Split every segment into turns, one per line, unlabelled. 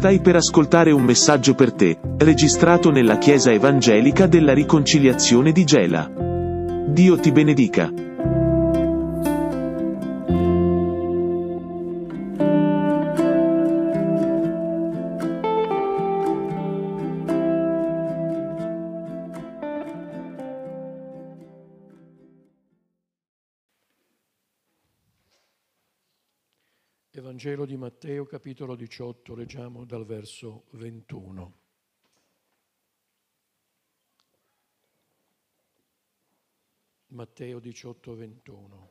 Stai per ascoltare un messaggio per te, registrato nella Chiesa Evangelica della Riconciliazione di Gela. Dio ti benedica.
Vangelo di Matteo capitolo 18, leggiamo dal verso 21. Matteo 18, 21.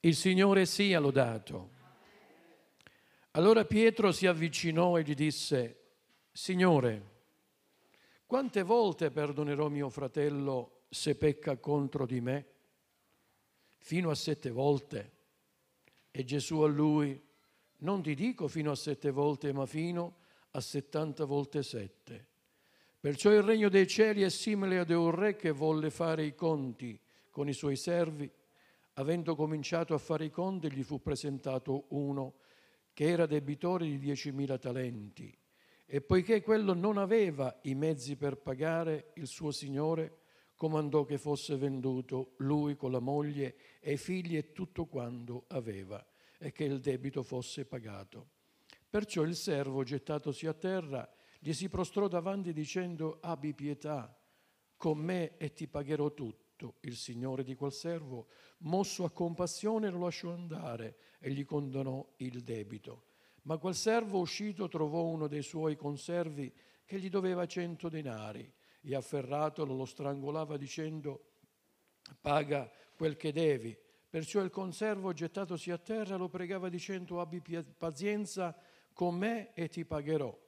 Il Signore sia lodato. Allora Pietro si avvicinò e gli disse, Signore, quante volte perdonerò mio fratello se pecca contro di me? Fino a sette volte. E Gesù a lui, non ti dico fino a sette volte, ma fino a settanta volte sette. Perciò il regno dei cieli è simile ad un re che volle fare i conti con i suoi servi. Avendo cominciato a fare i conti, gli fu presentato uno che era debitore di diecimila talenti. E poiché quello non aveva i mezzi per pagare, il suo signore comandò che fosse venduto lui con la moglie e i figli e tutto quanto aveva e che il debito fosse pagato. Perciò il servo, gettatosi a terra, gli si prostrò davanti dicendo abbi pietà con me e ti pagherò tutto. Il signore di quel servo, mosso a compassione, lo lasciò andare e gli condonò il debito. Ma quel servo uscito trovò uno dei suoi conservi che gli doveva cento denari e afferratolo lo strangolava dicendo paga quel che devi. Perciò il conservo gettatosi a terra lo pregava dicendo abbi pazienza con me e ti pagherò.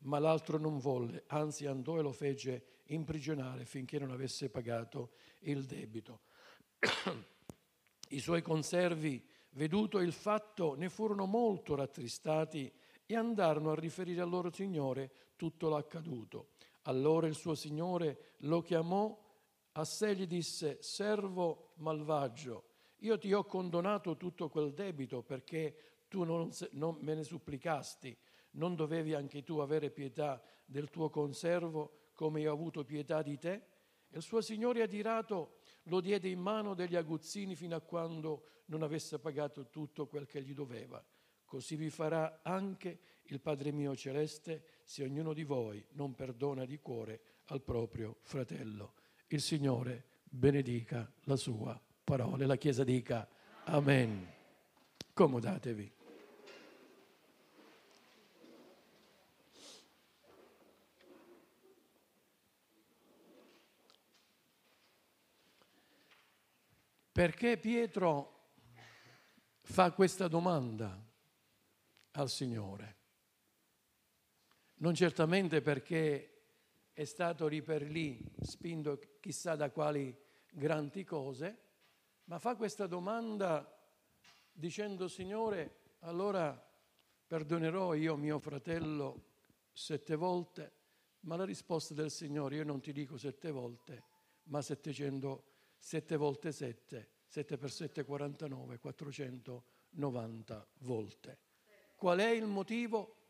Ma l'altro non volle, anzi andò e lo fece imprigionare finché non avesse pagato il debito. I suoi conservi, veduto il fatto, ne furono molto rattristati e andarono a riferire al loro signore tutto l'accaduto. Allora il suo signore lo chiamò a sé e gli disse, servo malvagio, io ti ho condonato tutto quel debito perché tu non, non me ne supplicasti, non dovevi anche tu avere pietà del tuo conservo come io ho avuto pietà di te? E il suo signore adirato lo diede in mano degli aguzzini fino a quando non avesse pagato tutto quel che gli doveva. Così vi farà anche il Padre mio celeste se ognuno di voi non perdona di cuore al proprio fratello. Il Signore benedica la sua parola. La Chiesa dica Amen. Comodatevi. Perché Pietro fa questa domanda al Signore? Non certamente perché è stato lì per lì spinto chissà da quali grandi cose, ma fa questa domanda dicendo Signore, allora perdonerò io mio fratello sette volte, ma la risposta del Signore, io non ti dico sette volte, ma 700, sette volte sette, sette per sette 49, 490 volte. Qual è il motivo?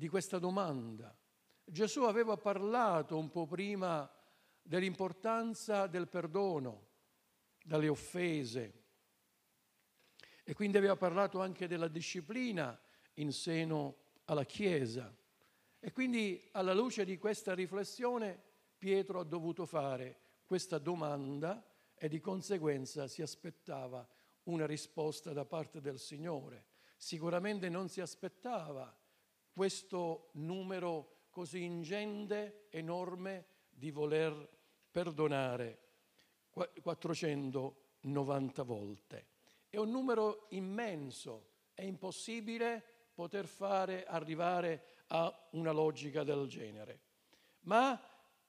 Di questa domanda. Gesù aveva parlato un po' prima dell'importanza del perdono, dalle offese, e quindi aveva parlato anche della disciplina in seno alla Chiesa. E quindi alla luce di questa riflessione Pietro ha dovuto fare questa domanda e di conseguenza si aspettava una risposta da parte del Signore. Sicuramente non si aspettava questo numero così ingente, enorme, di voler perdonare 490 volte. È un numero immenso, è impossibile poter fare arrivare a una logica del genere. Ma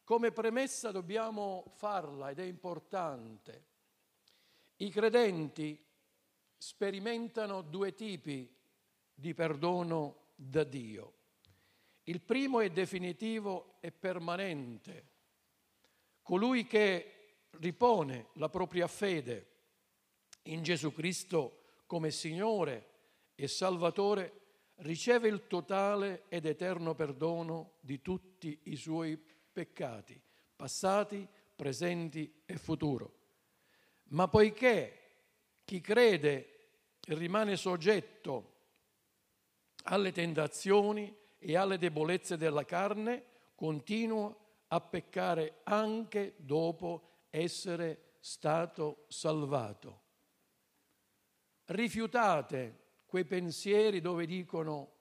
come premessa dobbiamo farla ed è importante. I credenti sperimentano due tipi di perdono da Dio. Il primo è definitivo e permanente. Colui che ripone la propria fede in Gesù Cristo come Signore e Salvatore, riceve il totale ed eterno perdono di tutti i suoi peccati, passati, presenti e futuro. Ma poiché chi crede rimane soggetto alle tentazioni e alle debolezze della carne, continua a peccare anche dopo essere stato salvato. Rifiutate quei pensieri dove dicono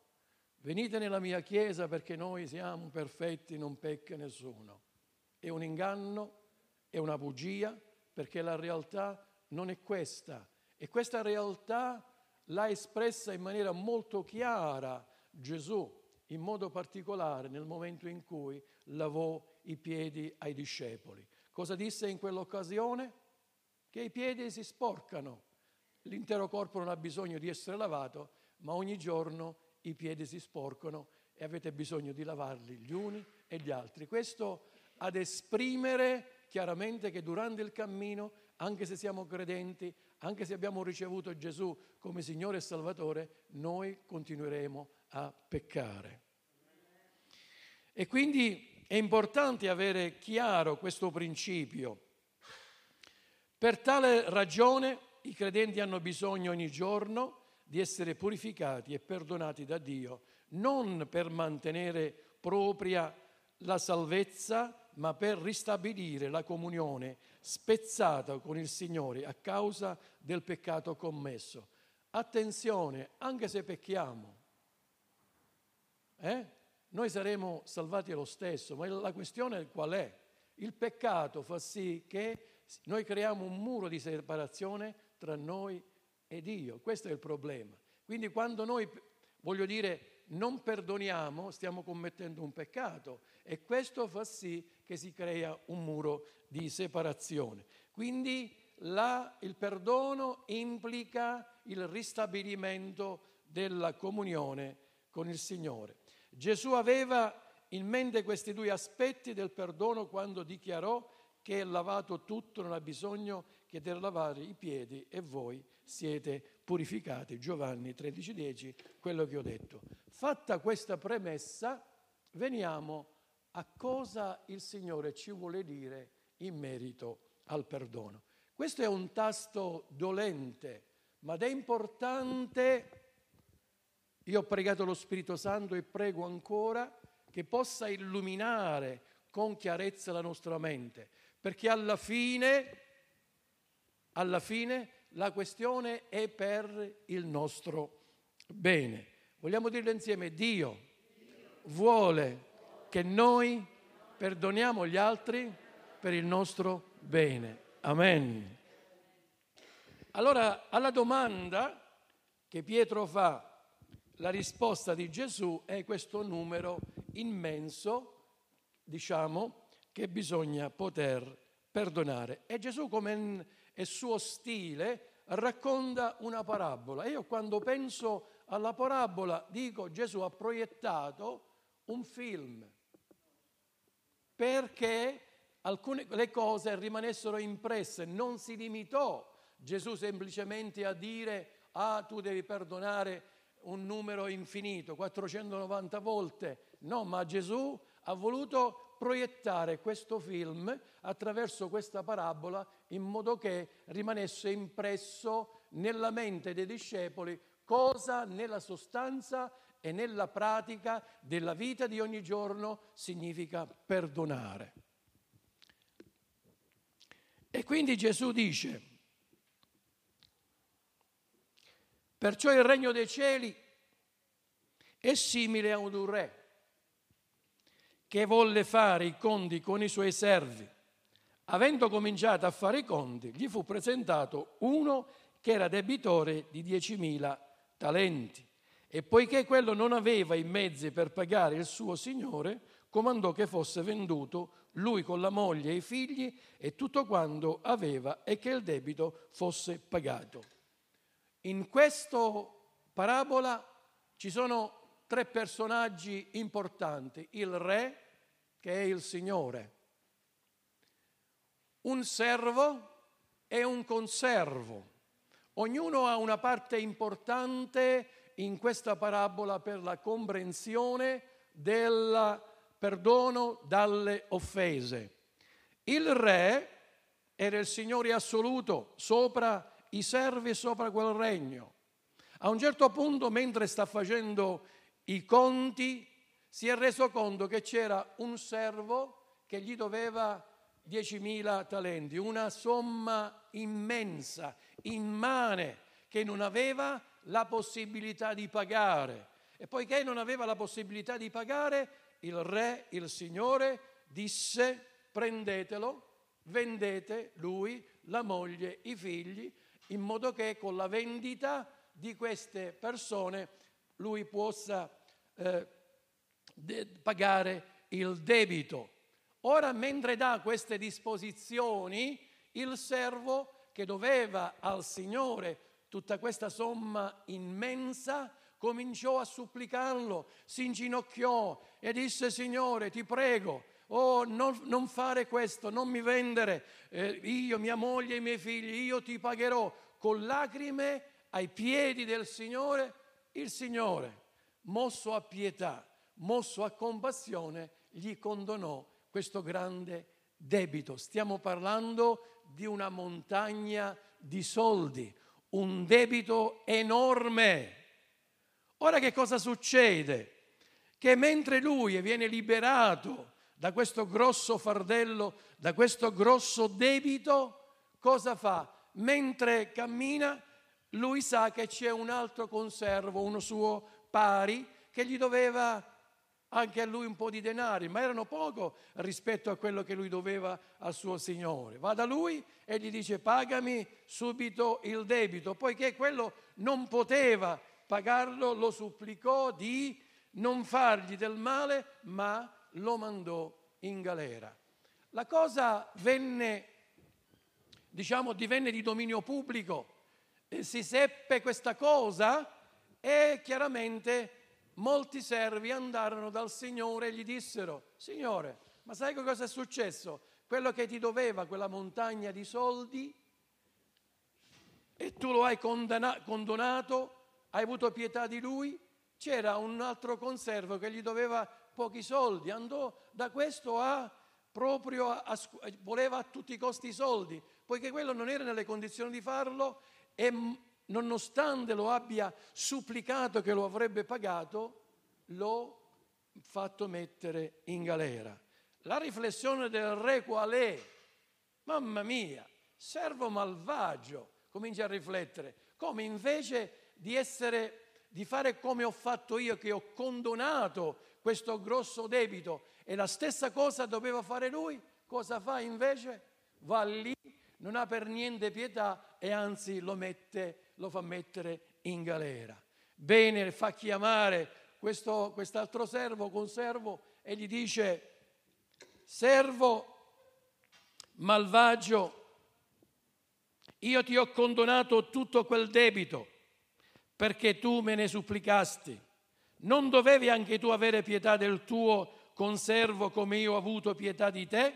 venite nella mia chiesa perché noi siamo perfetti, non pecca nessuno. È un inganno, è una bugia, perché la realtà non è questa. E questa realtà l'ha espressa in maniera molto chiara Gesù, in modo particolare nel momento in cui lavò i piedi ai discepoli. Cosa disse in quell'occasione? Che i piedi si sporcano. L'intero corpo non ha bisogno di essere lavato, ma ogni giorno i piedi si sporcano e avete bisogno di lavarli gli uni e gli altri. Questo ad esprimere chiaramente che durante il cammino, anche se siamo credenti, anche se abbiamo ricevuto Gesù come Signore e Salvatore, noi continueremo a peccare. E quindi è importante avere chiaro questo principio. Per tale ragione i credenti hanno bisogno ogni giorno di essere purificati e perdonati da Dio, non per mantenere propria la salvezza, ma per ristabilire la comunione spezzata con il Signore a causa del peccato commesso. Attenzione, anche se pecchiamo, eh? noi saremo salvati lo stesso, ma la questione qual è? Il peccato fa sì che noi creiamo un muro di separazione tra noi e Dio, questo è il problema. Quindi quando noi, voglio dire, non perdoniamo, stiamo commettendo un peccato e questo fa sì che si crea un muro di separazione. Quindi la, il perdono implica il ristabilimento della comunione con il Signore. Gesù aveva in mente questi due aspetti del perdono quando dichiarò che è lavato tutto, non ha bisogno che di lavare i piedi e voi siete purificati. Giovanni 13,10, quello che ho detto. Fatta questa premessa, veniamo a cosa il Signore ci vuole dire in merito al perdono. Questo è un tasto dolente, ma è importante. Io ho pregato lo Spirito Santo e prego ancora che possa illuminare con chiarezza la nostra mente, perché alla fine, alla fine la questione è per il nostro bene. Vogliamo dirlo insieme, Dio vuole che noi perdoniamo gli altri per il nostro bene. Amen. Allora, alla domanda che Pietro fa, la risposta di Gesù è questo numero immenso, diciamo, che bisogna poter perdonare. E Gesù, come è suo stile, racconta una parabola. Io quando penso alla parabola dico Gesù ha proiettato un film perché alcune le cose rimanessero impresse, non si limitò Gesù semplicemente a dire ah tu devi perdonare un numero infinito, 490 volte, no, ma Gesù ha voluto proiettare questo film attraverso questa parabola in modo che rimanesse impresso nella mente dei discepoli cosa nella sostanza e nella pratica della vita di ogni giorno significa perdonare. E quindi Gesù dice, perciò il regno dei cieli è simile a un re che volle fare i conti con i suoi servi. Avendo cominciato a fare i conti, gli fu presentato uno che era debitore di 10.000 talenti. E poiché quello non aveva i mezzi per pagare il suo signore, comandò che fosse venduto lui con la moglie e i figli e tutto quanto aveva e che il debito fosse pagato. In questa parabola ci sono tre personaggi importanti, il re che è il Signore, un servo e un conservo. Ognuno ha una parte importante in questa parabola per la comprensione del perdono dalle offese. Il re era il Signore assoluto sopra i servi e sopra quel regno. A un certo punto, mentre sta facendo i conti, si è reso conto che c'era un servo che gli doveva 10.000 talenti, una somma immensa, immane, che non aveva la possibilità di pagare. E poiché non aveva la possibilità di pagare, il re, il Signore, disse prendetelo, vendete lui, la moglie, i figli, in modo che con la vendita di queste persone lui possa eh, de- pagare il debito. Ora, mentre dà queste disposizioni, il servo che doveva al Signore tutta questa somma immensa, cominciò a supplicarlo, si inginocchiò e disse, Signore, ti prego, oh, non, non fare questo, non mi vendere, eh, io, mia moglie e i miei figli, io ti pagherò con lacrime ai piedi del Signore. Il Signore, mosso a pietà, mosso a compassione, gli condonò questo grande debito. Stiamo parlando di una montagna di soldi, un debito enorme. Ora che cosa succede? Che mentre lui viene liberato da questo grosso fardello, da questo grosso debito, cosa fa? Mentre cammina, lui sa che c'è un altro conservo, uno suo pari, che gli doveva anche a lui un po' di denari, ma erano poco rispetto a quello che lui doveva al suo Signore. Va da lui e gli dice pagami subito il debito, poiché quello non poteva pagarlo, lo supplicò di non fargli del male, ma lo mandò in galera. La cosa venne, diciamo, divenne di dominio pubblico, si seppe questa cosa e chiaramente molti servi andarono dal Signore e gli dissero, Signore, ma sai cosa è successo? Quello che ti doveva, quella montagna di soldi, e tu lo hai condonato, hai avuto pietà di lui, c'era un altro conservo che gli doveva pochi soldi, andò da questo a proprio a, a, voleva a tutti i costi i soldi, poiché quello non era nelle condizioni di farlo e nonostante lo abbia supplicato che lo avrebbe pagato, l'ho fatto mettere in galera. La riflessione del re qual è? Mamma mia, servo malvagio, comincia a riflettere, come invece di essere di fare come ho fatto io che ho condonato questo grosso debito e la stessa cosa doveva fare lui, cosa fa invece? Va lì, non ha per niente pietà e anzi lo mette lo fa mettere in galera. Bene, fa chiamare questo, quest'altro servo, conservo, e gli dice, servo malvagio, io ti ho condonato tutto quel debito perché tu me ne supplicasti. Non dovevi anche tu avere pietà del tuo conservo come io ho avuto pietà di te?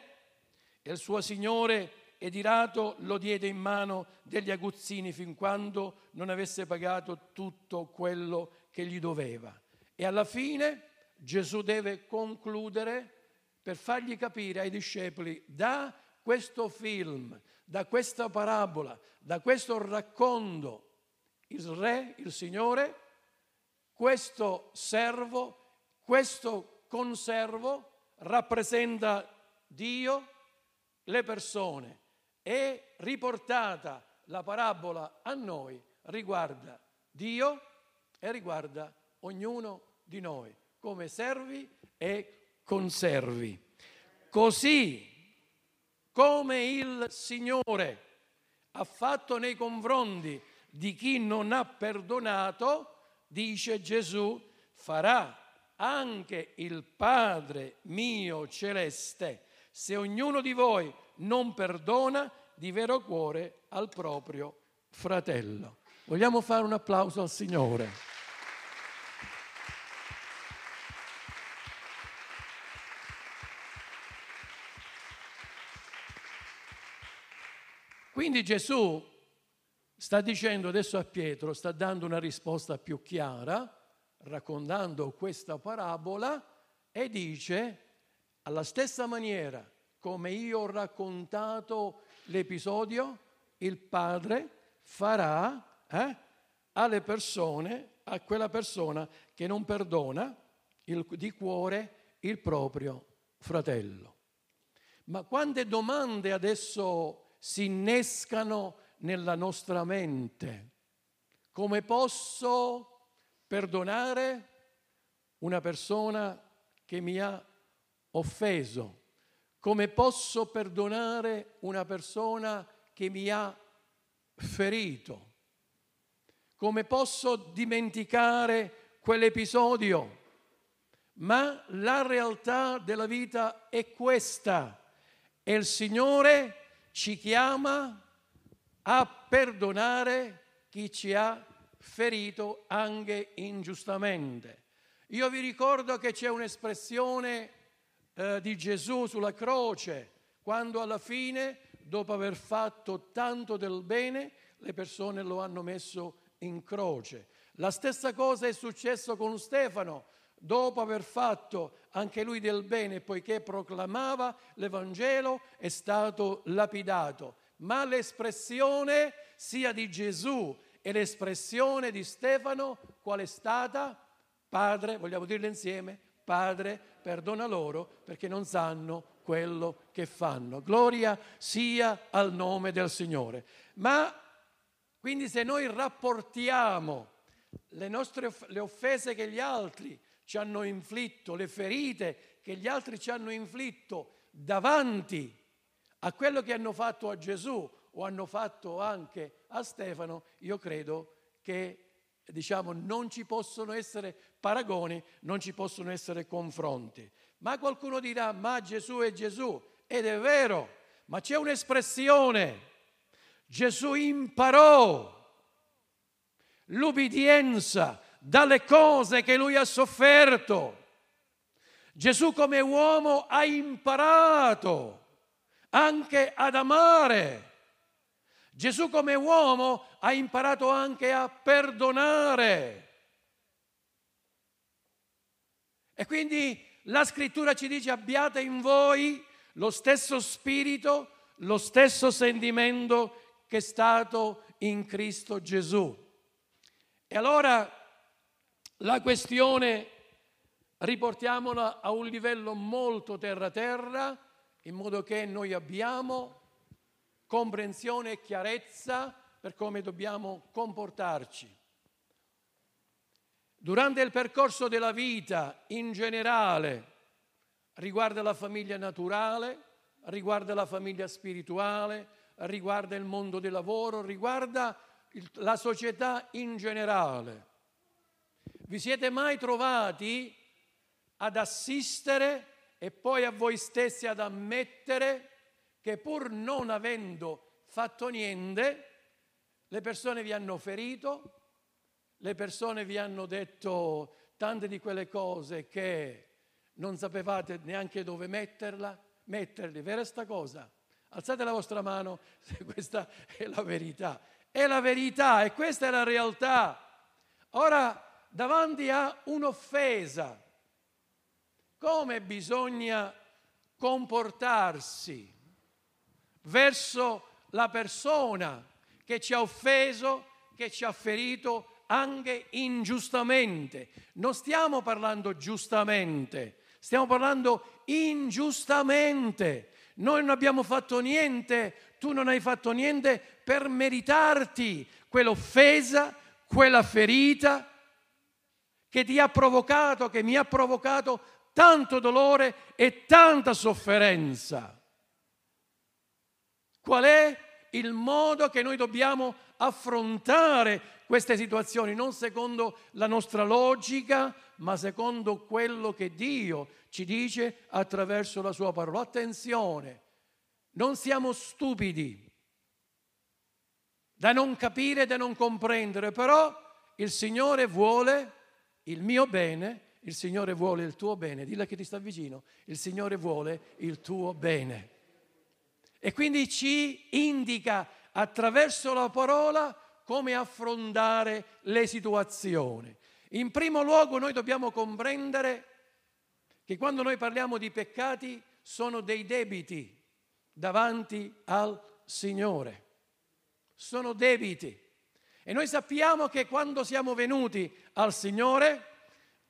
E il suo signore ed irato lo diede in mano degli aguzzini fin quando non avesse pagato tutto quello che gli doveva. E alla fine Gesù deve concludere per fargli capire ai discepoli da questo film, da questa parabola, da questo racconto, il re, il Signore, questo servo, questo conservo rappresenta Dio, le persone e riportata la parabola a noi riguarda Dio e riguarda ognuno di noi come servi e conservi. Così come il Signore ha fatto nei confronti di chi non ha perdonato, dice Gesù, farà anche il Padre mio celeste se ognuno di voi non perdona di vero cuore al proprio fratello. Vogliamo fare un applauso al Signore. Quindi Gesù sta dicendo adesso a Pietro, sta dando una risposta più chiara, raccontando questa parabola e dice alla stessa maniera come io ho raccontato l'episodio, il Padre farà eh, alle persone, a quella persona che non perdona il, di cuore il proprio fratello. Ma quante domande adesso si innescano nella nostra mente? Come posso perdonare una persona che mi ha offeso? Come posso perdonare una persona che mi ha ferito? Come posso dimenticare quell'episodio? Ma la realtà della vita è questa e il Signore ci chiama a perdonare chi ci ha ferito anche ingiustamente. Io vi ricordo che c'è un'espressione eh, di Gesù sulla croce, quando alla fine, dopo aver fatto tanto del bene, le persone lo hanno messo in croce. La stessa cosa è successo con Stefano, dopo aver fatto anche lui del bene, poiché proclamava l'Evangelo, è stato lapidato. Ma l'espressione sia di Gesù e l'espressione di Stefano, qual è stata? Padre, vogliamo dirlo insieme? Padre, perdona loro perché non sanno quello che fanno. Gloria sia al nome del Signore. Ma quindi se noi rapportiamo le nostre le offese che gli altri ci hanno inflitto, le ferite che gli altri ci hanno inflitto davanti a quello che hanno fatto a Gesù o hanno fatto anche a Stefano, io credo che diciamo non ci possono essere paragoni, non ci possono essere confronti. Ma qualcuno dirà, ma Gesù è Gesù, ed è vero, ma c'è un'espressione. Gesù imparò l'ubbidienza dalle cose che lui ha sofferto. Gesù come uomo ha imparato anche ad amare. Gesù come uomo ha imparato anche a perdonare. E quindi la scrittura ci dice abbiate in voi lo stesso spirito, lo stesso sentimento che è stato in Cristo Gesù. E allora la questione riportiamola a un livello molto terra-terra, in modo che noi abbiamo comprensione e chiarezza per come dobbiamo comportarci. Durante il percorso della vita in generale, riguarda la famiglia naturale, riguarda la famiglia spirituale, riguarda il mondo del lavoro, riguarda la società in generale. Vi siete mai trovati ad assistere e poi a voi stessi ad ammettere che pur non avendo fatto niente, le persone vi hanno ferito, le persone vi hanno detto tante di quelle cose che non sapevate neanche dove metterla, metterli. Vera sta cosa? Alzate la vostra mano se questa è la verità. È la verità e questa è la realtà. Ora, davanti a un'offesa. Come bisogna comportarsi verso la persona che ci ha offeso, che ci ha ferito anche ingiustamente. Non stiamo parlando giustamente, stiamo parlando ingiustamente. Noi non abbiamo fatto niente, tu non hai fatto niente per meritarti quell'offesa, quella ferita, che ti ha provocato, che mi ha provocato tanto dolore e tanta sofferenza. Qual è il modo che noi dobbiamo affrontare queste situazioni, non secondo la nostra logica, ma secondo quello che Dio ci dice attraverso la sua parola. Attenzione, non siamo stupidi da non capire, da non comprendere, però il Signore vuole il mio bene, il Signore vuole il tuo bene. Dilla che ti sta vicino, il Signore vuole il tuo bene. E quindi ci indica attraverso la parola come affrontare le situazioni. In primo luogo noi dobbiamo comprendere che quando noi parliamo di peccati sono dei debiti davanti al Signore. Sono debiti. E noi sappiamo che quando siamo venuti al Signore,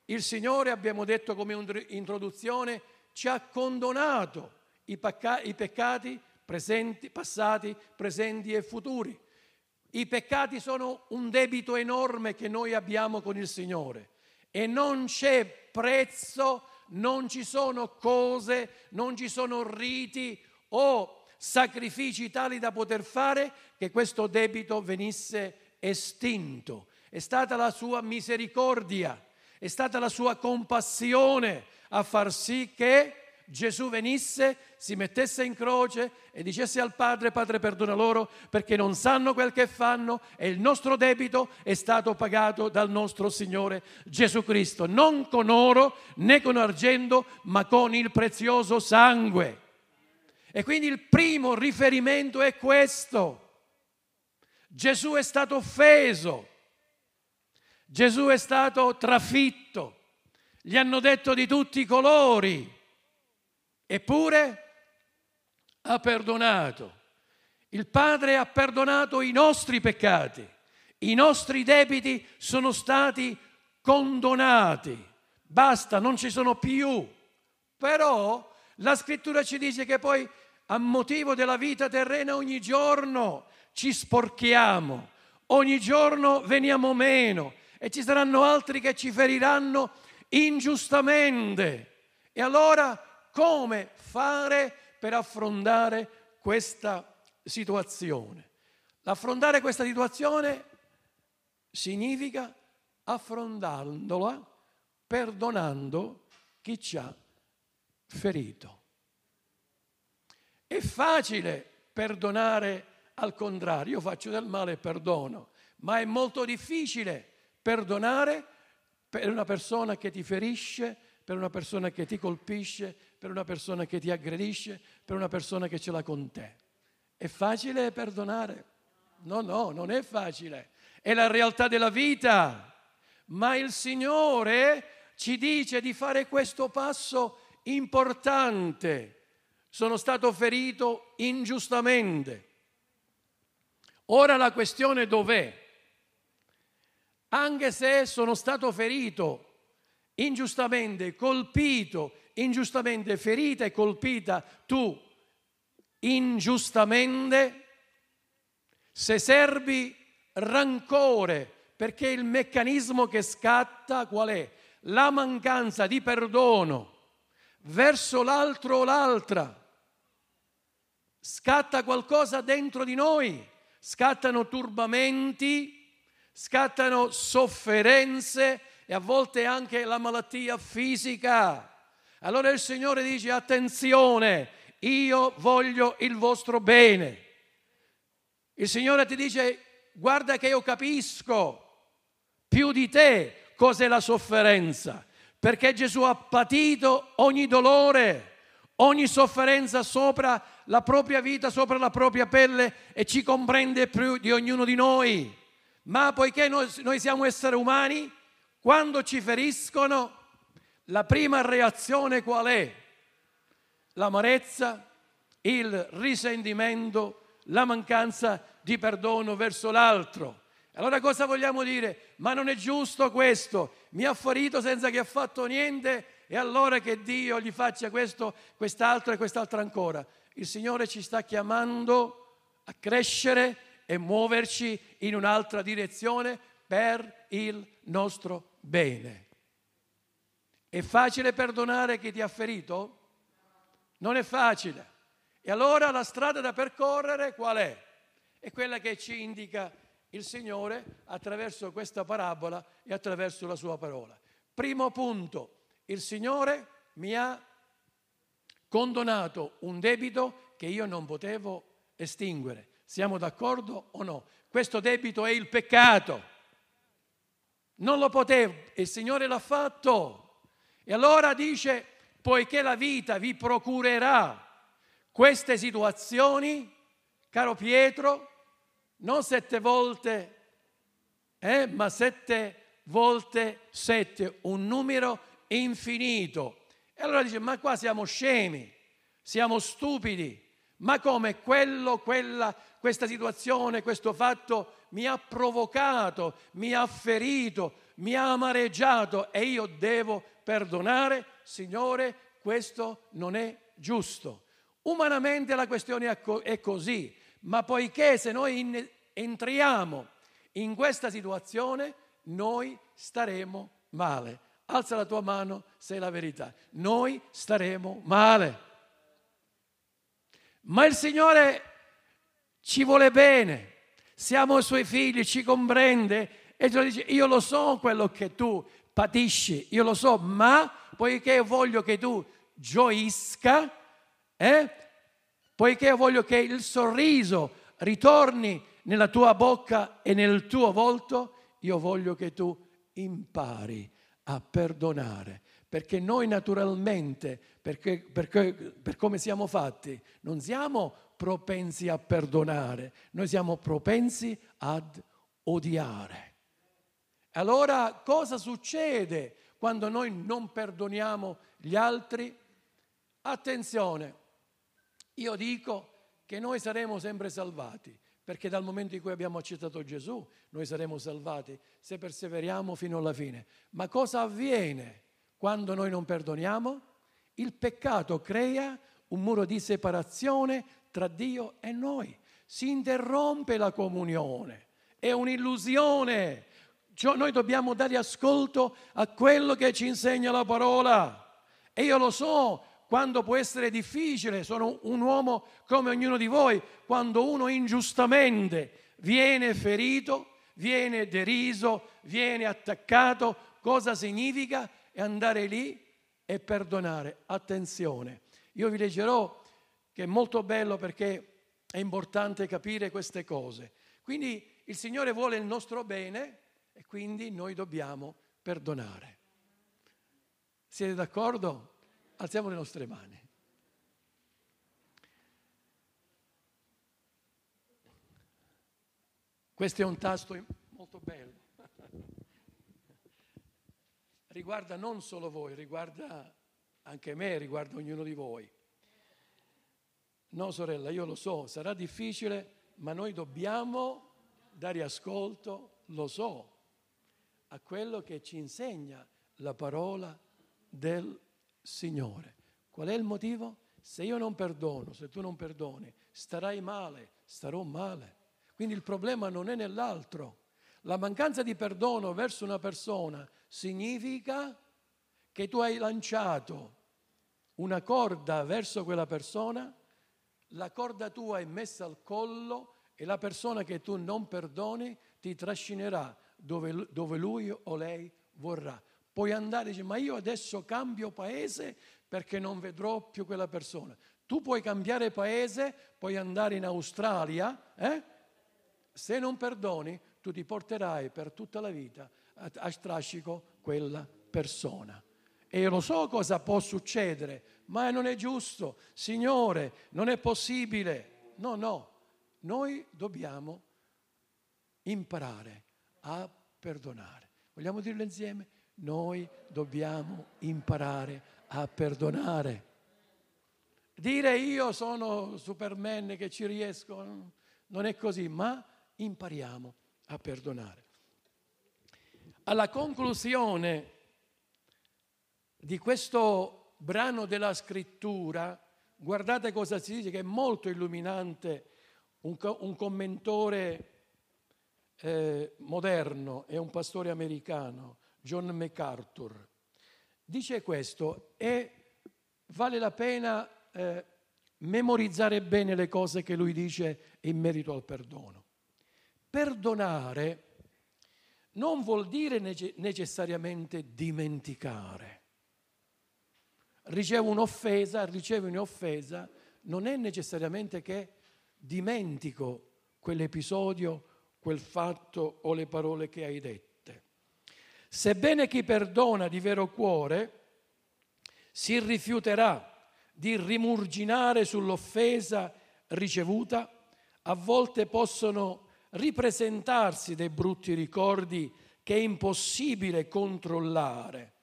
il Signore, abbiamo detto come introduzione, ci ha condonato i, pecca- i peccati presenti, passati, presenti e futuri. I peccati sono un debito enorme che noi abbiamo con il Signore e non c'è prezzo, non ci sono cose, non ci sono riti o sacrifici tali da poter fare che questo debito venisse estinto. È stata la sua misericordia, è stata la sua compassione a far sì che Gesù venisse, si mettesse in croce e dicesse al Padre, Padre perdona loro perché non sanno quel che fanno e il nostro debito è stato pagato dal nostro Signore Gesù Cristo, non con oro né con argento, ma con il prezioso sangue. E quindi il primo riferimento è questo. Gesù è stato offeso, Gesù è stato trafitto, gli hanno detto di tutti i colori Eppure ha perdonato. Il Padre ha perdonato i nostri peccati, i nostri debiti sono stati condonati. Basta, non ci sono più. Però la scrittura ci dice che poi a motivo della vita terrena ogni giorno ci sporchiamo, ogni giorno veniamo meno e ci saranno altri che ci feriranno ingiustamente. E allora come fare per affrontare questa situazione. L'affrontare questa situazione significa affrontandola perdonando chi ci ha ferito. È facile perdonare al contrario, io faccio del male e perdono, ma è molto difficile perdonare per una persona che ti ferisce, per una persona che ti colpisce, per una persona che ti aggredisce, per una persona che ce l'ha con te. È facile perdonare? No, no, non è facile. È la realtà della vita. Ma il Signore ci dice di fare questo passo importante. Sono stato ferito ingiustamente. Ora la questione dov'è? Anche se sono stato ferito ingiustamente, colpito ingiustamente ferita e colpita tu ingiustamente, se serbi rancore, perché il meccanismo che scatta qual è? La mancanza di perdono verso l'altro o l'altra. Scatta qualcosa dentro di noi, scattano turbamenti, scattano sofferenze e a volte anche la malattia fisica. Allora il Signore dice attenzione, io voglio il vostro bene. Il Signore ti dice guarda che io capisco più di te cos'è la sofferenza, perché Gesù ha patito ogni dolore, ogni sofferenza sopra la propria vita, sopra la propria pelle e ci comprende più di ognuno di noi. Ma poiché noi, noi siamo esseri umani, quando ci feriscono, la prima reazione qual è? L'amarezza, il risentimento, la mancanza di perdono verso l'altro. Allora cosa vogliamo dire? Ma non è giusto questo, mi ha ferito senza che ha fatto niente e allora che Dio gli faccia questo, quest'altro e quest'altro ancora. Il Signore ci sta chiamando a crescere e muoverci in un'altra direzione per il nostro bene. È facile perdonare chi ti ha ferito? Non è facile. E allora la strada da percorrere qual è? È quella che ci indica il Signore attraverso questa parabola e attraverso la sua parola. Primo punto, il Signore mi ha condonato un debito che io non potevo estinguere. Siamo d'accordo o no? Questo debito è il peccato. Non lo potevo, il Signore l'ha fatto. E allora dice, poiché la vita vi procurerà queste situazioni, caro Pietro, non sette volte eh? ma sette volte sette, un numero infinito. E allora dice, ma qua siamo scemi, siamo stupidi, ma come quello, quella, questa situazione, questo fatto mi ha provocato, mi ha ferito, mi ha amareggiato e io devo perdonare? Signore, questo non è giusto. Umanamente la questione è così, ma poiché se noi entriamo in questa situazione, noi staremo male. Alza la tua mano se è la verità. Noi staremo male. Ma il Signore ci vuole bene, siamo suoi figli, ci comprende e ci dice io lo so quello che tu patisci, io lo so, ma poiché voglio che tu gioisca, eh? poiché voglio che il sorriso ritorni nella tua bocca e nel tuo volto, io voglio che tu impari a perdonare, perché noi naturalmente, perché, perché, per come siamo fatti, non siamo propensi a perdonare, noi siamo propensi ad odiare. Allora cosa succede quando noi non perdoniamo gli altri? Attenzione, io dico che noi saremo sempre salvati, perché dal momento in cui abbiamo accettato Gesù, noi saremo salvati se perseveriamo fino alla fine. Ma cosa avviene quando noi non perdoniamo? Il peccato crea un muro di separazione tra Dio e noi. Si interrompe la comunione. È un'illusione. Noi dobbiamo dare ascolto a quello che ci insegna la parola. E io lo so quando può essere difficile, sono un uomo come ognuno di voi, quando uno ingiustamente viene ferito, viene deriso, viene attaccato, cosa significa? E andare lì e perdonare. Attenzione, io vi leggerò che è molto bello perché è importante capire queste cose. Quindi il Signore vuole il nostro bene e quindi noi dobbiamo perdonare. Siete d'accordo? Alziamo le nostre mani. Questo è un tasto molto bello. Riguarda non solo voi, riguarda anche me, riguarda ognuno di voi. No, sorella, io lo so, sarà difficile, ma noi dobbiamo dare ascolto, lo so, a quello che ci insegna la parola del Signore. Qual è il motivo? Se io non perdono, se tu non perdoni, starai male, starò male. Quindi il problema non è nell'altro. La mancanza di perdono verso una persona significa che tu hai lanciato una corda verso quella persona, la corda tua è messa al collo e la persona che tu non perdoni ti trascinerà dove, dove lui o lei vorrà. Puoi andare e dire, ma io adesso cambio paese perché non vedrò più quella persona. Tu puoi cambiare paese, puoi andare in Australia, eh? se non perdoni, tu ti porterai per tutta la vita a, a strascico quella persona. E io lo so cosa può succedere, ma non è giusto. Signore, non è possibile. No, no, noi dobbiamo imparare a perdonare. Vogliamo dirlo insieme? Noi dobbiamo imparare a perdonare. Dire io sono Superman che ci riesco, non è così, ma impariamo a perdonare. Alla conclusione di questo brano della scrittura, guardate cosa si dice, che è molto illuminante, un, un commentore eh, moderno è un pastore americano, John MacArthur, dice questo e vale la pena eh, memorizzare bene le cose che lui dice in merito al perdono. Perdonare non vuol dire necessariamente dimenticare. Ricevo un'offesa, ricevo un'offesa, non è necessariamente che dimentico quell'episodio, quel fatto o le parole che hai detto. Sebbene chi perdona di vero cuore si rifiuterà di rimurginare sull'offesa ricevuta, a volte possono ripresentarsi dei brutti ricordi che è impossibile controllare.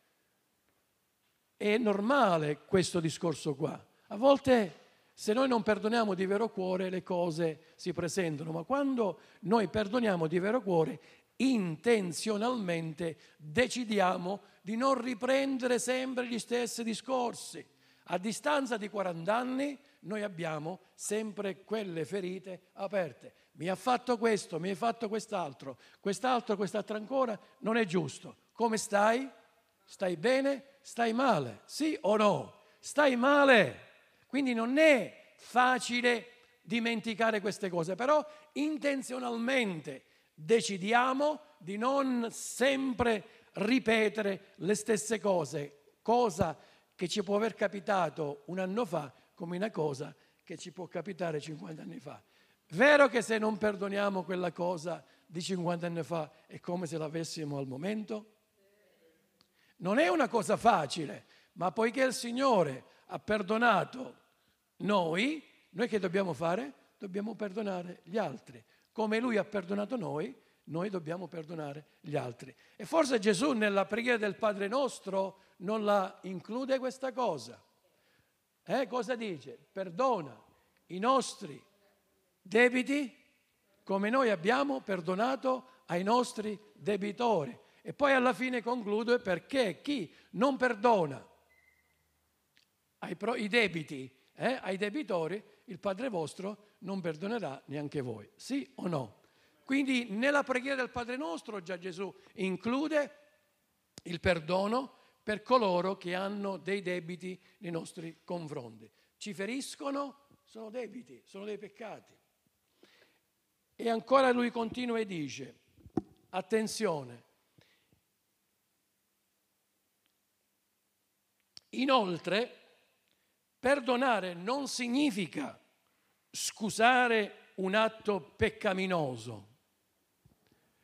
È normale questo discorso qua. A volte se noi non perdoniamo di vero cuore le cose si presentano, ma quando noi perdoniamo di vero cuore intenzionalmente decidiamo di non riprendere sempre gli stessi discorsi. A distanza di 40 anni noi abbiamo sempre quelle ferite aperte. Mi ha fatto questo, mi ha fatto quest'altro, quest'altro, quest'altro ancora, non è giusto. Come stai? Stai bene? Stai male? Sì o no? Stai male. Quindi non è facile dimenticare queste cose, però intenzionalmente decidiamo di non sempre ripetere le stesse cose, cosa che ci può aver capitato un anno fa come una cosa che ci può capitare 50 anni fa. Vero che se non perdoniamo quella cosa di 50 anni fa è come se l'avessimo al momento? Non è una cosa facile, ma poiché il Signore ha perdonato noi, noi che dobbiamo fare? Dobbiamo perdonare gli altri. Come Lui ha perdonato noi, noi dobbiamo perdonare gli altri. E forse Gesù nella preghiera del Padre nostro non la include questa cosa. Eh, cosa dice? Perdona i nostri debiti come noi abbiamo perdonato ai nostri debitori. E poi alla fine conclude perché chi non perdona i debiti eh, ai debitori, il Padre vostro non perdonerà neanche voi. Sì o no? Quindi nella preghiera del Padre nostro già Gesù include il perdono per coloro che hanno dei debiti nei nostri confronti. Ci feriscono, sono debiti, sono dei peccati. E ancora lui continua e dice, attenzione, inoltre perdonare non significa scusare un atto peccaminoso.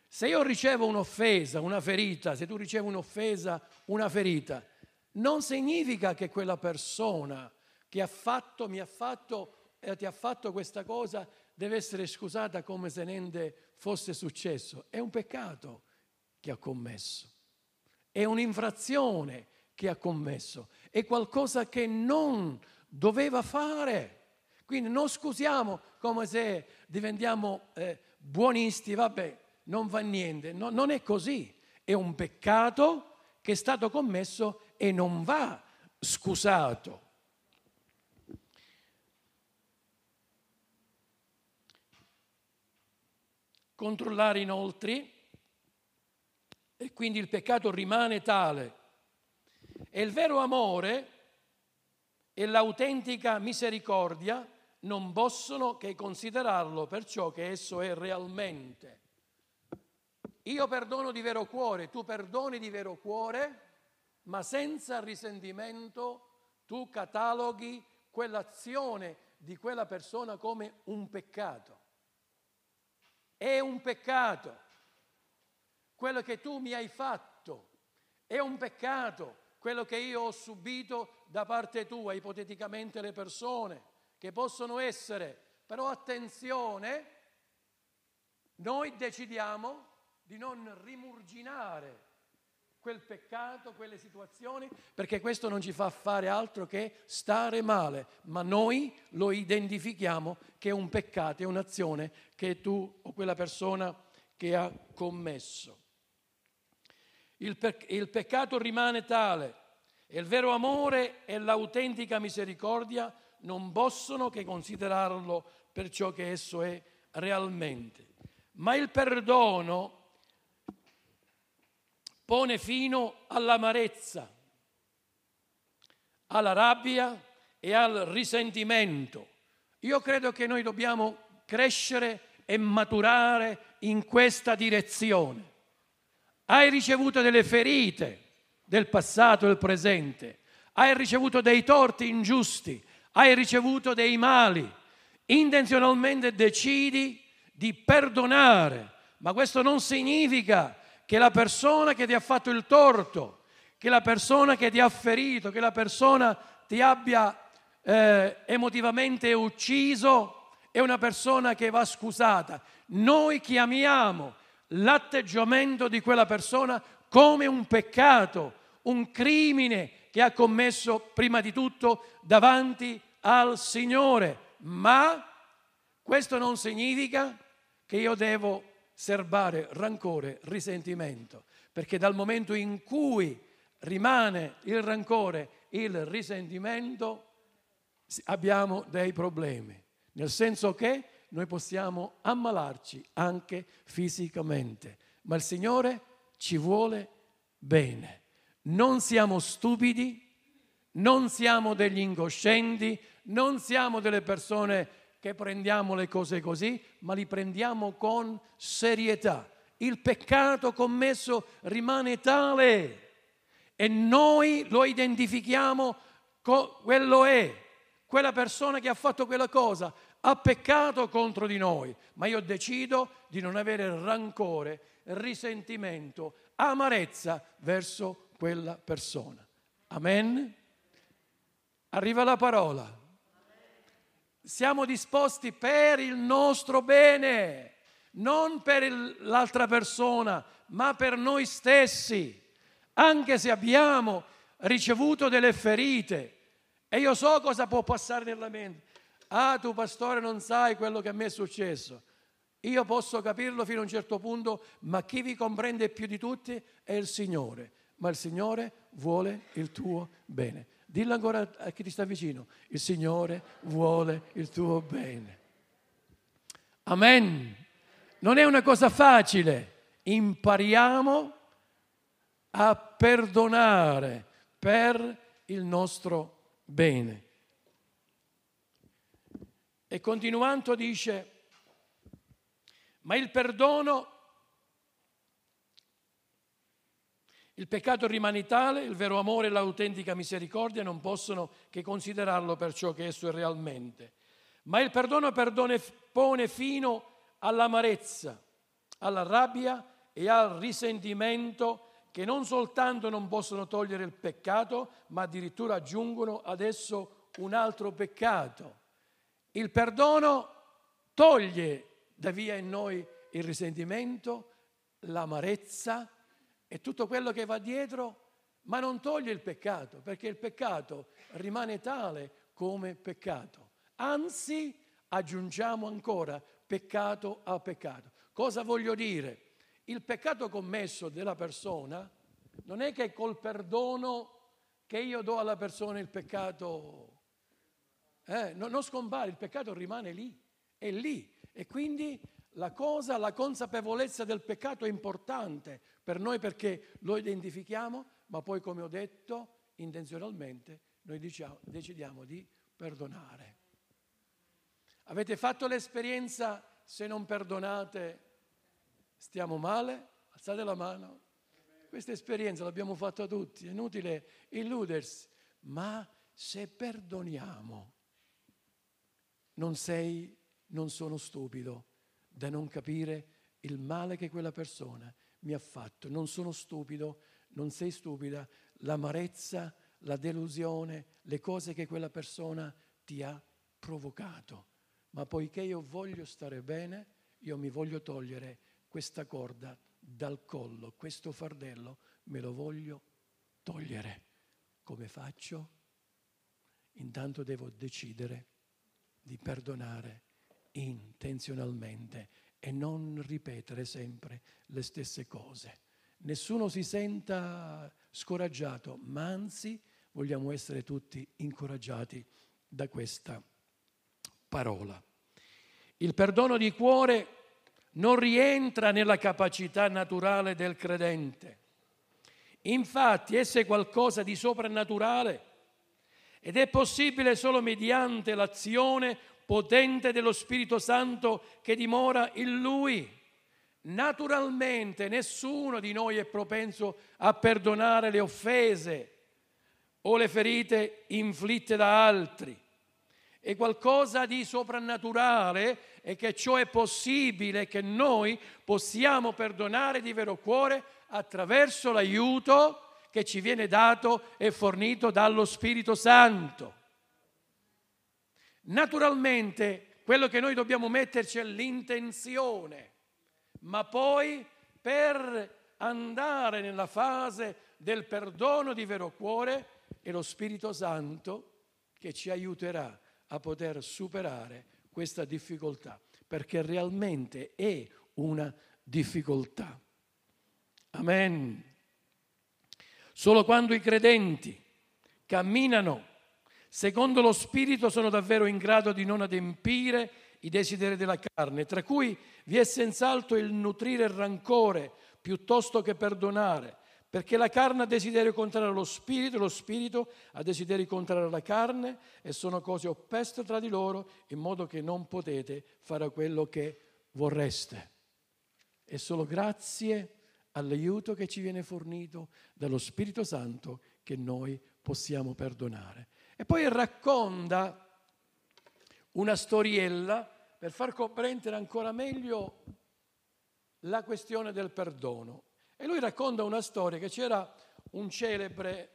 Se io ricevo un'offesa, una ferita, se tu ricevi un'offesa, una ferita, non significa che quella persona che ha fatto, mi ha fatto, eh, ti ha fatto questa cosa deve essere scusata come se niente fosse successo. È un peccato che ha commesso, è un'infrazione che ha commesso, è qualcosa che non doveva fare. Quindi non scusiamo come se diventiamo eh, buonisti, vabbè, non fa niente. No, non è così. È un peccato che è stato commesso e non va scusato. Controllare inoltre, e quindi il peccato rimane tale. E il vero amore e l'autentica misericordia non possono che considerarlo per ciò che esso è realmente. Io perdono di vero cuore, tu perdoni di vero cuore, ma senza risentimento tu cataloghi quell'azione di quella persona come un peccato. È un peccato. Quello che tu mi hai fatto è un peccato. Quello che io ho subito da parte tua, ipoteticamente le persone, che possono essere, però attenzione, noi decidiamo di non rimurginare quel peccato, quelle situazioni, perché questo non ci fa fare altro che stare male, ma noi lo identifichiamo che è un peccato, è un'azione che tu o quella persona che ha commesso. Il, pe- il peccato rimane tale e il vero amore e l'autentica misericordia non possono che considerarlo per ciò che esso è realmente. Ma il perdono pone fino all'amarezza, alla rabbia e al risentimento. Io credo che noi dobbiamo crescere e maturare in questa direzione. Hai ricevuto delle ferite del passato e del presente, hai ricevuto dei torti ingiusti, hai ricevuto dei mali, intenzionalmente decidi di perdonare, ma questo non significa che la persona che ti ha fatto il torto, che la persona che ti ha ferito, che la persona ti abbia eh, emotivamente ucciso è una persona che va scusata. Noi chiamiamo l'atteggiamento di quella persona come un peccato, un crimine che ha commesso prima di tutto davanti al Signore. Ma questo non significa che io devo serbare rancore, risentimento, perché dal momento in cui rimane il rancore, il risentimento, abbiamo dei problemi, nel senso che noi possiamo ammalarci anche fisicamente, ma il Signore ci vuole bene. Non siamo stupidi, non siamo degli incoscienti, non siamo delle persone che prendiamo le cose così, ma li prendiamo con serietà. Il peccato commesso rimane tale e noi lo identifichiamo, quello è, quella persona che ha fatto quella cosa ha peccato contro di noi, ma io decido di non avere rancore, risentimento, amarezza verso quella persona. Amen? Arriva la parola. Siamo disposti per il nostro bene, non per l'altra persona, ma per noi stessi, anche se abbiamo ricevuto delle ferite. E io so cosa può passare nella mente. Ah, tu pastore non sai quello che a me è successo. Io posso capirlo fino a un certo punto, ma chi vi comprende più di tutti è il Signore. Ma il Signore vuole il tuo bene. Dillo ancora a chi ti sta vicino. Il Signore vuole il tuo bene. Amen. Non è una cosa facile. Impariamo a perdonare per il nostro bene. E continuando dice, ma il perdono, il peccato rimane tale, il vero amore e l'autentica misericordia non possono che considerarlo per ciò che esso è realmente. Ma il perdono perdone, pone fino all'amarezza, alla rabbia e al risentimento che non soltanto non possono togliere il peccato, ma addirittura aggiungono ad esso un altro peccato. Il perdono toglie da via in noi il risentimento, l'amarezza e tutto quello che va dietro, ma non toglie il peccato, perché il peccato rimane tale come peccato. Anzi, aggiungiamo ancora peccato a peccato. Cosa voglio dire? Il peccato commesso della persona non è che col perdono che io do alla persona il peccato eh, no, non scompare, il peccato rimane lì, è lì. E quindi la cosa, la consapevolezza del peccato è importante per noi perché lo identifichiamo, ma poi come ho detto, intenzionalmente noi diciamo, decidiamo di perdonare. Avete fatto l'esperienza, se non perdonate stiamo male? Alzate la mano. Questa esperienza l'abbiamo fatta tutti, è inutile illudersi, ma se perdoniamo non sei, non sono stupido da non capire il male che quella persona mi ha fatto. Non sono stupido, non sei stupida, l'amarezza, la delusione, le cose che quella persona ti ha provocato. Ma poiché io voglio stare bene, io mi voglio togliere questa corda dal collo, questo fardello, me lo voglio togliere. Come faccio? Intanto devo decidere di perdonare intenzionalmente e non ripetere sempre le stesse cose. Nessuno si senta scoraggiato, ma anzi vogliamo essere tutti incoraggiati da questa parola. Il perdono di cuore non rientra nella capacità naturale del credente. Infatti, esso è qualcosa di soprannaturale ed è possibile solo mediante l'azione potente dello Spirito Santo che dimora in Lui. Naturalmente nessuno di noi è propenso a perdonare le offese o le ferite inflitte da altri. È qualcosa di soprannaturale e che ciò è possibile, che noi possiamo perdonare di vero cuore attraverso l'aiuto che ci viene dato e fornito dallo Spirito Santo. Naturalmente quello che noi dobbiamo metterci è l'intenzione, ma poi per andare nella fase del perdono di vero cuore è lo Spirito Santo che ci aiuterà a poter superare questa difficoltà, perché realmente è una difficoltà. Amen. Solo quando i credenti camminano secondo lo Spirito sono davvero in grado di non adempiere i desideri della carne, tra cui vi è senz'altro il nutrire il rancore piuttosto che perdonare, perché la carne ha desiderio contrario allo spirito, lo spirito ha desiderio contrario alla carne e sono cose opposte tra di loro, in modo che non potete fare quello che vorreste. È solo grazie all'aiuto che ci viene fornito dallo Spirito Santo che noi possiamo perdonare. E poi racconta una storiella per far comprendere ancora meglio la questione del perdono. E lui racconta una storia che c'era un celebre,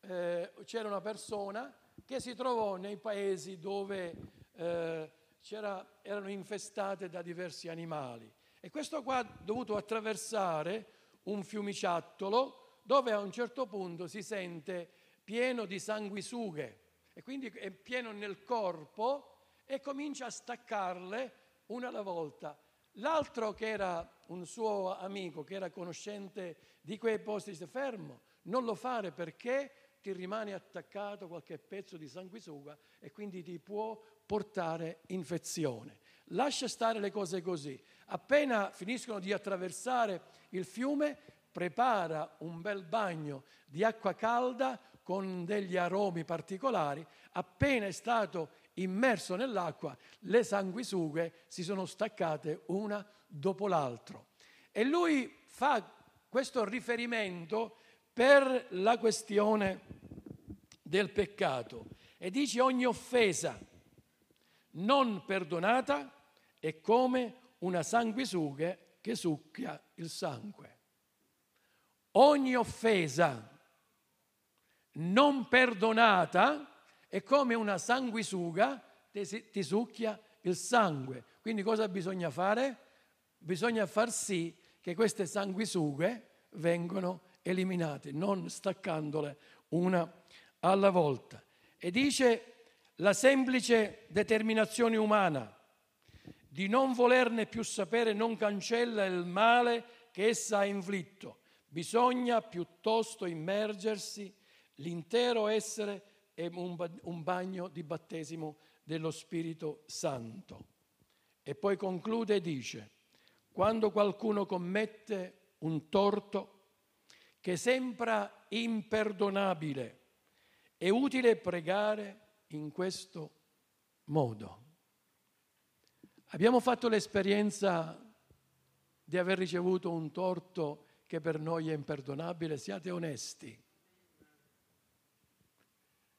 eh, c'era una persona che si trovò nei paesi dove eh, erano infestate da diversi animali e questo qua ha dovuto attraversare un fiumiciattolo dove a un certo punto si sente pieno di sanguisughe e quindi è pieno nel corpo e comincia a staccarle una alla volta. L'altro che era un suo amico, che era conoscente di quei posti, dice fermo, non lo fare perché ti rimane attaccato qualche pezzo di sanguisuga e quindi ti può portare infezione. Lascia stare le cose così. Appena finiscono di attraversare il fiume, prepara un bel bagno di acqua calda con degli aromi particolari. Appena è stato immerso nell'acqua, le sanguisughe si sono staccate una dopo l'altro. E lui fa questo riferimento per la questione del peccato e dice ogni offesa non perdonata è come una sanguisuga che succhia il sangue. Ogni offesa non perdonata è come una sanguisuga che ti succhia il sangue. Quindi cosa bisogna fare? Bisogna far sì che queste sanguisughe vengano eliminate, non staccandole una alla volta. E dice la semplice determinazione umana di non volerne più sapere non cancella il male che essa ha inflitto. Bisogna piuttosto immergersi l'intero essere è un bagno di battesimo dello Spirito Santo. E poi conclude e dice, quando qualcuno commette un torto che sembra imperdonabile, è utile pregare in questo modo. Abbiamo fatto l'esperienza di aver ricevuto un torto che per noi è imperdonabile, siate onesti.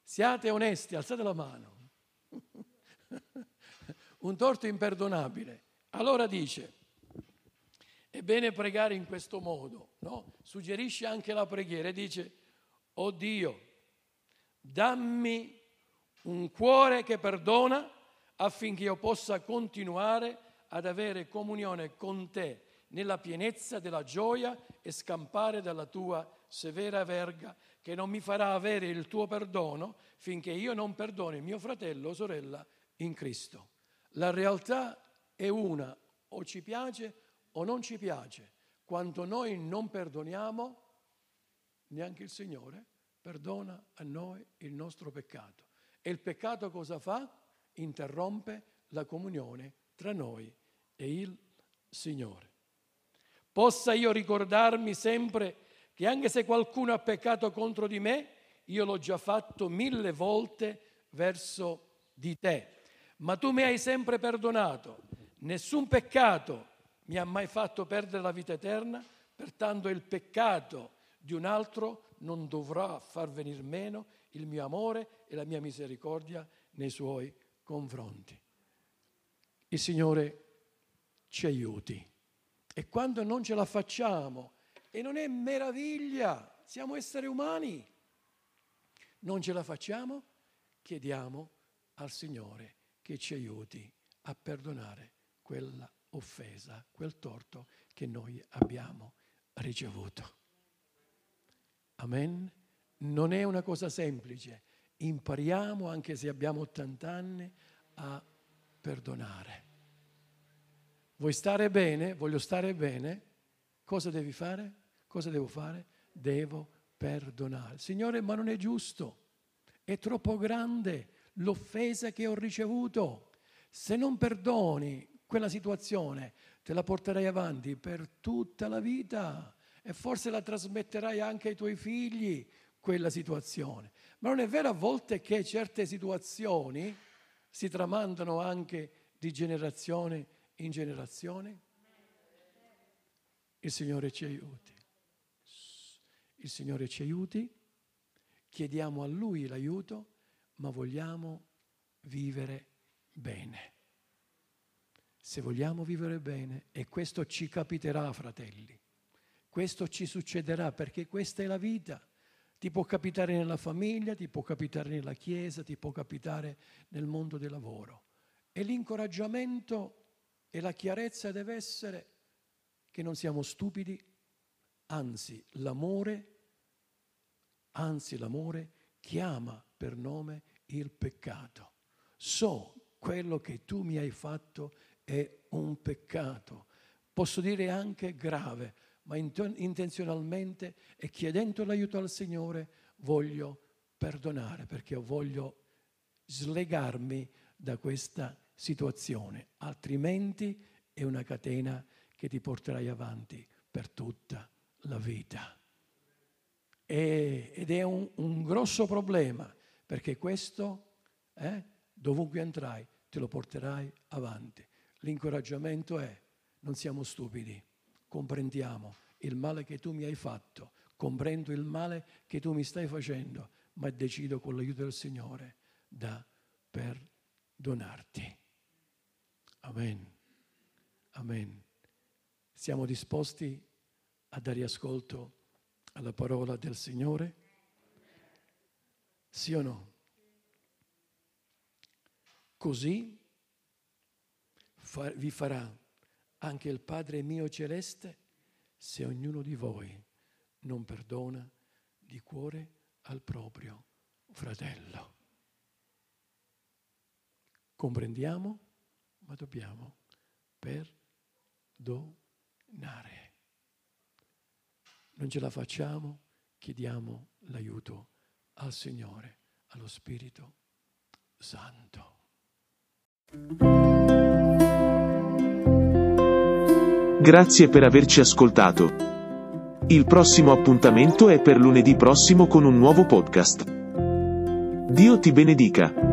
Siate onesti, alzate la mano. un torto imperdonabile. Allora dice, è bene pregare in questo modo, no? Suggerisce anche la preghiera e dice, oh Dio, dammi un cuore che perdona affinché io possa continuare ad avere comunione con te nella pienezza della gioia e scampare dalla tua severa verga che non mi farà avere il tuo perdono finché io non perdoni mio fratello o sorella in Cristo. La realtà è una, o ci piace o non ci piace. Quando noi non perdoniamo, neanche il Signore perdona a noi il nostro peccato. E il peccato cosa fa? Interrompe la comunione tra noi e il Signore. Possa io ricordarmi sempre che anche se qualcuno ha peccato contro di me, io l'ho già fatto mille volte verso di te, ma tu mi hai sempre perdonato. Nessun peccato mi ha mai fatto perdere la vita eterna, pertanto il peccato di un altro non dovrà far venire meno il mio amore e la mia misericordia nei suoi confronti. Il Signore ci aiuti. E quando non ce la facciamo, e non è meraviglia, siamo esseri umani, non ce la facciamo, chiediamo al Signore che ci aiuti a perdonare quella offesa, quel torto che noi abbiamo ricevuto. Amen? Non è una cosa semplice. Impariamo, anche se abbiamo 80 anni, a perdonare. Vuoi stare bene? Voglio stare bene? Cosa devi fare? Cosa devo fare? Devo perdonare. Signore, ma non è giusto. È troppo grande l'offesa che ho ricevuto. Se non perdoni quella situazione, te la porterai avanti per tutta la vita e forse la trasmetterai anche ai tuoi figli, quella situazione. Ma non è vero a volte che certe situazioni si tramandano anche di generazione in generazione? Il Signore ci aiuti. Il Signore ci aiuti, chiediamo a Lui l'aiuto, ma vogliamo vivere bene. Se vogliamo vivere bene, e questo ci capiterà, fratelli, questo ci succederà perché questa è la vita. Ti può capitare nella famiglia, ti può capitare nella chiesa, ti può capitare nel mondo del lavoro. E l'incoraggiamento e la chiarezza deve essere che non siamo stupidi, anzi l'amore, anzi l'amore chiama per nome il peccato. So quello che tu mi hai fatto è un peccato. Posso dire anche grave, ma intenzionalmente e chiedendo l'aiuto al Signore voglio perdonare perché voglio slegarmi da questa situazione, altrimenti è una catena che ti porterai avanti per tutta la vita. E, ed è un, un, grosso problema perché questo, eh, dovunque andrai, te lo porterai avanti. L'incoraggiamento è non siamo stupidi comprendiamo il male che tu mi hai fatto, comprendo il male che tu mi stai facendo, ma decido con l'aiuto del Signore da perdonarti. Amen. Amen. Siamo disposti a dare ascolto alla parola del Signore? Sì o no? Così vi farà anche il Padre mio celeste, se ognuno di voi non perdona di cuore al proprio fratello. Comprendiamo, ma dobbiamo perdonare. Non ce la facciamo, chiediamo l'aiuto al Signore, allo Spirito Santo.
Grazie per averci ascoltato. Il prossimo appuntamento è per lunedì prossimo con un nuovo podcast. Dio ti benedica.